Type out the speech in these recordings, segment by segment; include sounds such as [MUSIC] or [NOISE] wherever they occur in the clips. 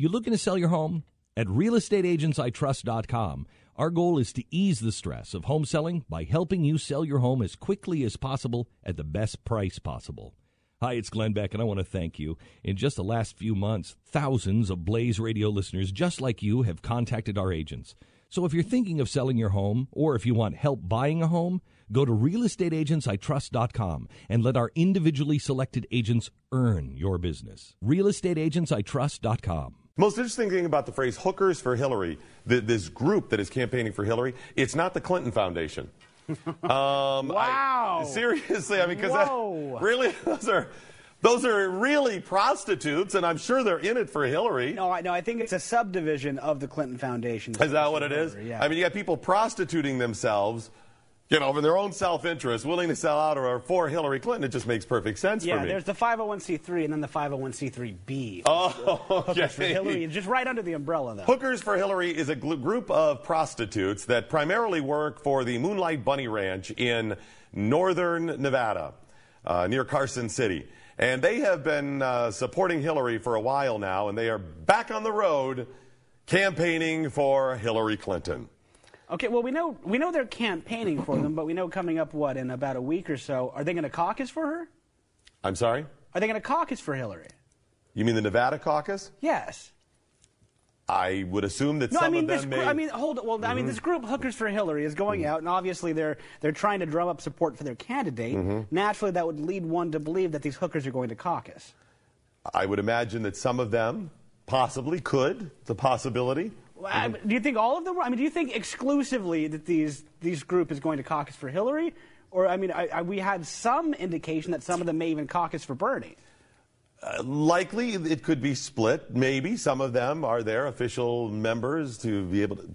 You looking to sell your home? At realestateagentsitrust.com, our goal is to ease the stress of home selling by helping you sell your home as quickly as possible at the best price possible. Hi, it's Glenn Beck, and I want to thank you. In just the last few months, thousands of Blaze Radio listeners just like you have contacted our agents. So if you're thinking of selling your home, or if you want help buying a home, go to realestateagentsitrust.com and let our individually selected agents earn your business. realestateagentsitrust.com. Most interesting thing about the phrase hookers for Hillary, the, this group that is campaigning for Hillary, it's not the Clinton Foundation. [LAUGHS] Um, wow. I, seriously, I mean, because really, [LAUGHS] those are. Those are really prostitutes, and I'm sure they're in it for Hillary. No, I no, I think it's a subdivision of the Clinton Foundation. Is that what it is? Yeah. I mean, you got people prostituting themselves you know, in their own self-interest, willing to sell out or for Hillary Clinton, it just makes perfect sense yeah, for me. Yeah, there's the 501c3 and then the 501c3b. Oh, [LAUGHS] [LAUGHS] okay. for Hillary, just right under the umbrella, though. Hookers for Hillary is a group of prostitutes that primarily work for the Moonlight Bunny Ranch in northern Nevada, uh, near Carson City. And they have been uh, supporting Hillary for a while now, and they are back on the road campaigning for Hillary Clinton. Okay, well we know we know they're campaigning for them, but we know coming up what in about a week or so, are they going to caucus for her? I'm sorry. Are they going to caucus for Hillary? You mean the Nevada caucus? Yes. I would assume that no, some I mean, of them this, may. I mean, hold. Well, mm-hmm. I mean, this mm-hmm. group, Hookers for Hillary, is going mm-hmm. out, and obviously they're they're trying to drum up support for their candidate. Mm-hmm. Naturally, that would lead one to believe that these hookers are going to caucus. I would imagine that some of them possibly could. It's a possibility. Do you think all of them? were? I mean, do you think exclusively that these these group is going to caucus for Hillary, or I mean, I, I, we had some indication that some of them may even caucus for Bernie. Uh, likely, it could be split. Maybe some of them are their official members to be able to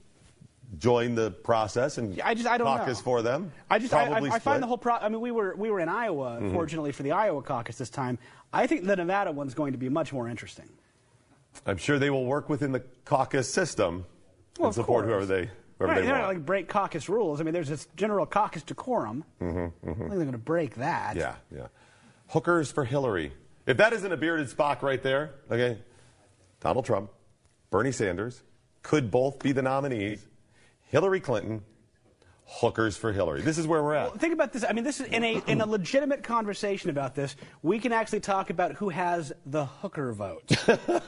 join the process and I just I don't caucus know. for them. I just I, I, I, find the whole pro. I mean, we were we were in Iowa, mm-hmm. fortunately for the Iowa caucus this time. I think the Nevada one's going to be much more interesting. I'm sure they will work within the caucus system well, and support whoever they whoever right, they they're want. not like break caucus rules. I mean, there's this general caucus decorum. Mm-hmm, mm-hmm. I think they're going to break that. Yeah, yeah. Hookers for Hillary. If that isn't a bearded Spock right there, okay, Donald Trump, Bernie Sanders could both be the nominees. Hillary Clinton hookers for Hillary. This is where we're at. Well, think about this. I mean, this is in a in a legitimate conversation about this. We can actually talk about who has the hooker vote.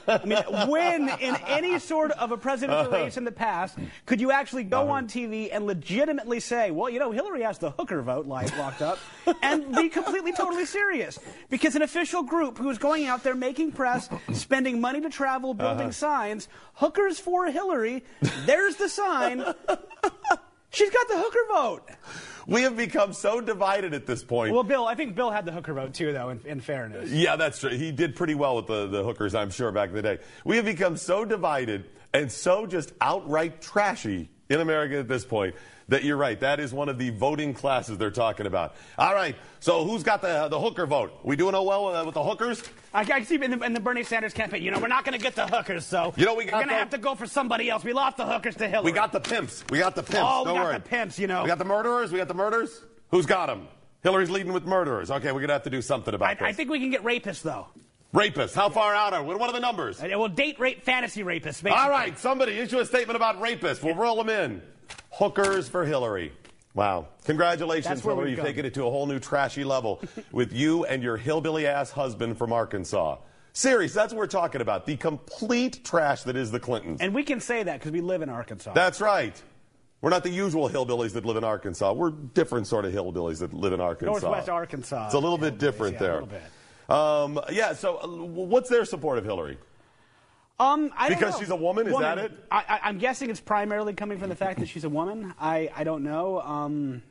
I mean, when in any sort of a presidential uh-huh. race in the past could you actually go uh-huh. on TV and legitimately say, "Well, you know, Hillary has the hooker vote like locked up," and be completely totally serious? Because an official group who is going out there making press, spending money to travel, building uh-huh. signs, hookers for Hillary. There's the sign. She's got the hooker vote. We have become so divided at this point. Well, Bill, I think Bill had the hooker vote too, though, in, in fairness. Yeah, that's true. He did pretty well with the, the hookers, I'm sure, back in the day. We have become so divided and so just outright trashy in America at this point that you're right. That is one of the voting classes they're talking about. All right. So who's got the the hooker vote? We doing oh well with, uh, with the hookers? I, I see in the, in the, Bernie Sanders campaign. You know, we're not going to get the hookers, so you know we are going to have to go for somebody else. We lost the hookers to Hillary. We got the pimps. We got the pimps. Oh, Don't we got worry. the pimps. You know, we got the murderers. We got the murderers. Who's got them? Hillary's leading with murderers. Okay, we're going to have to do something about I, this. I think we can get rapists though. Rapists. How far out are we? What are the numbers? Uh, well, date rape fantasy rapists. Basically. All right, somebody issue a statement about rapists. We'll roll them in. Hookers for Hillary. Wow. Congratulations, Hillary. You've taken it to a whole new trashy level [LAUGHS] with you and your hillbilly ass husband from Arkansas. Serious, that's what we're talking about. The complete trash that is the Clintons. And we can say that because we live in Arkansas. That's right. We're not the usual hillbillies that live in Arkansas. We're different sort of hillbillies that live in Arkansas. Northwest Arkansas. It's a little bit different yeah, there. A little bit. Um, yeah, so uh, what's their support of Hillary? Um, I because she's a woman, is woman. that it? I, am guessing it's primarily coming from the fact that she's a woman. I, I don't know. Um,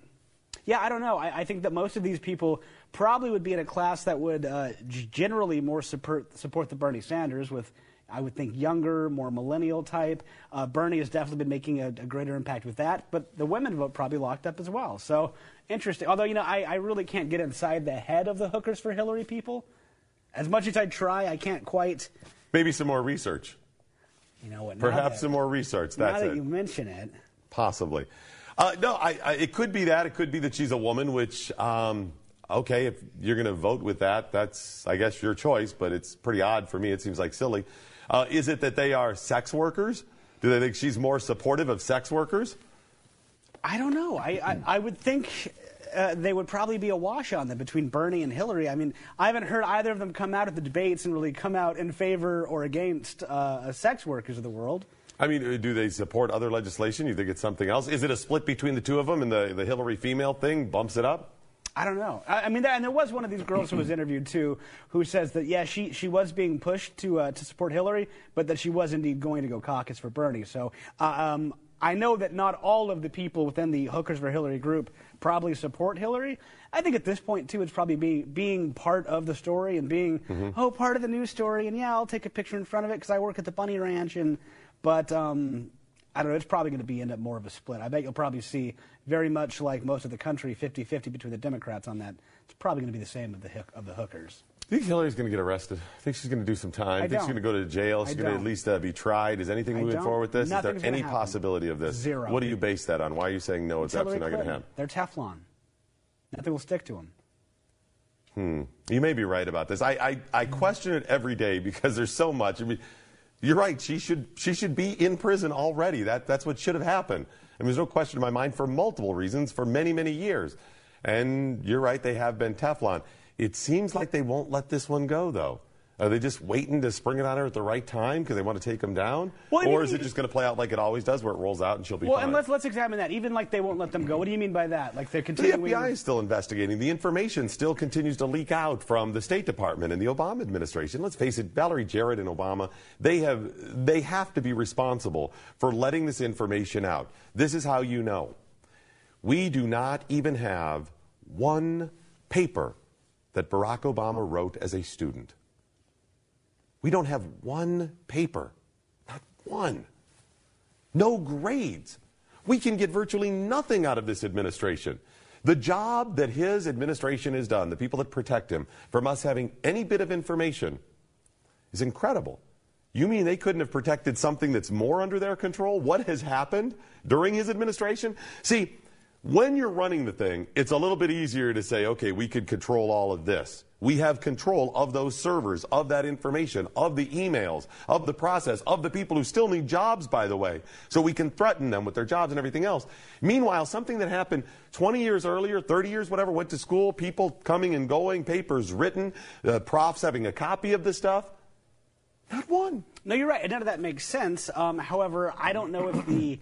yeah, I don't know. I, I, think that most of these people probably would be in a class that would uh, generally more support, support the Bernie Sanders with, I would think, younger, more millennial type. Uh, Bernie has definitely been making a, a, greater impact with that, but the women vote probably locked up as well. So interesting. Although, you know, I, I really can't get inside the head of the hookers for Hillary people. As much as I try, I can't quite Maybe some more research. You know what? Perhaps that, some more research. That's now that it. you mention it. Possibly. Uh, no, I, I, it could be that. It could be that she's a woman, which, um, okay, if you're going to vote with that, that's, I guess, your choice, but it's pretty odd for me. It seems like silly. Uh, is it that they are sex workers? Do they think she's more supportive of sex workers? I don't know. I, I, I would think uh, they would probably be a wash on them between Bernie and Hillary. I mean, I haven't heard either of them come out at the debates and really come out in favor or against uh, sex workers of the world. I mean, uh, do they support other legislation? You think it's something else? Is it a split between the two of them and the, the Hillary female thing bumps it up? I don't know. I, I mean, and there was one of these girls who was interviewed too, who says that yeah, she she was being pushed to uh, to support Hillary, but that she was indeed going to go caucus for Bernie. So uh, um, I know that not all of the people within the Hookers for Hillary group probably support Hillary. I think at this point too, it's probably be, being part of the story and being mm-hmm. oh part of the news story. And yeah, I'll take a picture in front of it because I work at the Bunny Ranch. And but um, I don't know. It's probably going to be end up more of a split. I bet you'll probably see very much like most of the country, 50-50 between the Democrats on that. It's probably going to be the same of the of the hookers. I think Hillary's going to get arrested. I think she's going to do some time. I, think she's going to go to jail. She's going to at least uh, be tried. Is anything moving forward with this? Nothing's Is there any happen. possibility of this? Zero. What do you base that on? Why are you saying no? It's, it's absolutely not going to happen. They're Teflon. Nothing will stick to them. Hmm. You may be right about this. I, I, I question it every day because there's so much. I mean, you're right. She should she should be in prison already. That that's what should have happened. Mean, there's no question in my mind for multiple reasons for many many years. And you're right. They have been Teflon. It seems like they won't let this one go, though. Are they just waiting to spring it on her at the right time because they want to take them down? Well, or is it just going to play out like it always does, where it rolls out and she'll be well, fine? and let's let's examine that. Even like they won't let them go. What do you mean by that? Like they're continuing. The FBI is still investigating. The information still continues to leak out from the State Department and the Obama administration. Let's face it, Valerie Jarrett and Obama, they have they have to be responsible for letting this information out. This is how you know. We do not even have one paper that Barack Obama wrote as a student. We don't have one paper, not one. No grades. We can get virtually nothing out of this administration. The job that his administration has done, the people that protect him from us having any bit of information, is incredible. You mean they couldn't have protected something that's more under their control? What has happened during his administration? See, when you're running the thing, it's a little bit easier to say, okay, we could control all of this. We have control of those servers, of that information, of the emails, of the process, of the people who still need jobs, by the way. So we can threaten them with their jobs and everything else. Meanwhile, something that happened 20 years earlier, 30 years, whatever, went to school, people coming and going, papers written, uh, profs having a copy of the stuff. Not one. No, you're right. None of that makes sense. Um, however, I don't know if the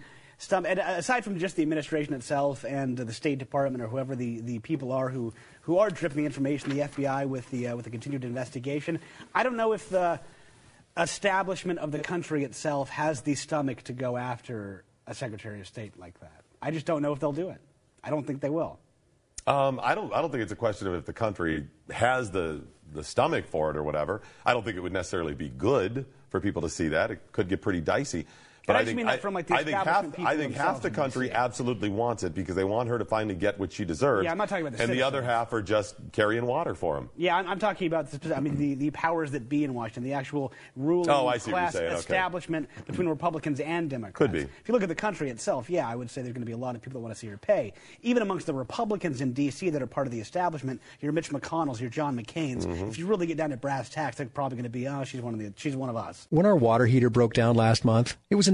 and aside from just the administration itself and the State Department or whoever the, the people are who, who are dripping the information, the FBI with the, uh, with the continued investigation, I don't know if the establishment of the country itself has the stomach to go after a Secretary of State like that. I just don't know if they'll do it. I don't think they will. Um, I don't. I don't think it's a question of if the country has the the stomach for it or whatever. I don't think it would necessarily be good for people to see that. It could get pretty dicey. But I, I think, mean that from like the I think half, I think half the country absolutely wants it because they want her to finally get what she deserves. Yeah, I'm not talking about the And citizens. the other half are just carrying water for them. Yeah, I'm, I'm talking about the, I mean the, the powers that be in Washington, the actual ruling oh, class establishment okay. between Republicans and Democrats. Could be. If you look at the country itself, yeah, I would say there's going to be a lot of people that want to see her pay. Even amongst the Republicans in D.C. that are part of the establishment, your Mitch McConnell's, your John McCain's. Mm-hmm. If you really get down to brass tacks, they're probably going to be, oh, she's one of the, she's one of us. When our water heater broke down last month, it was a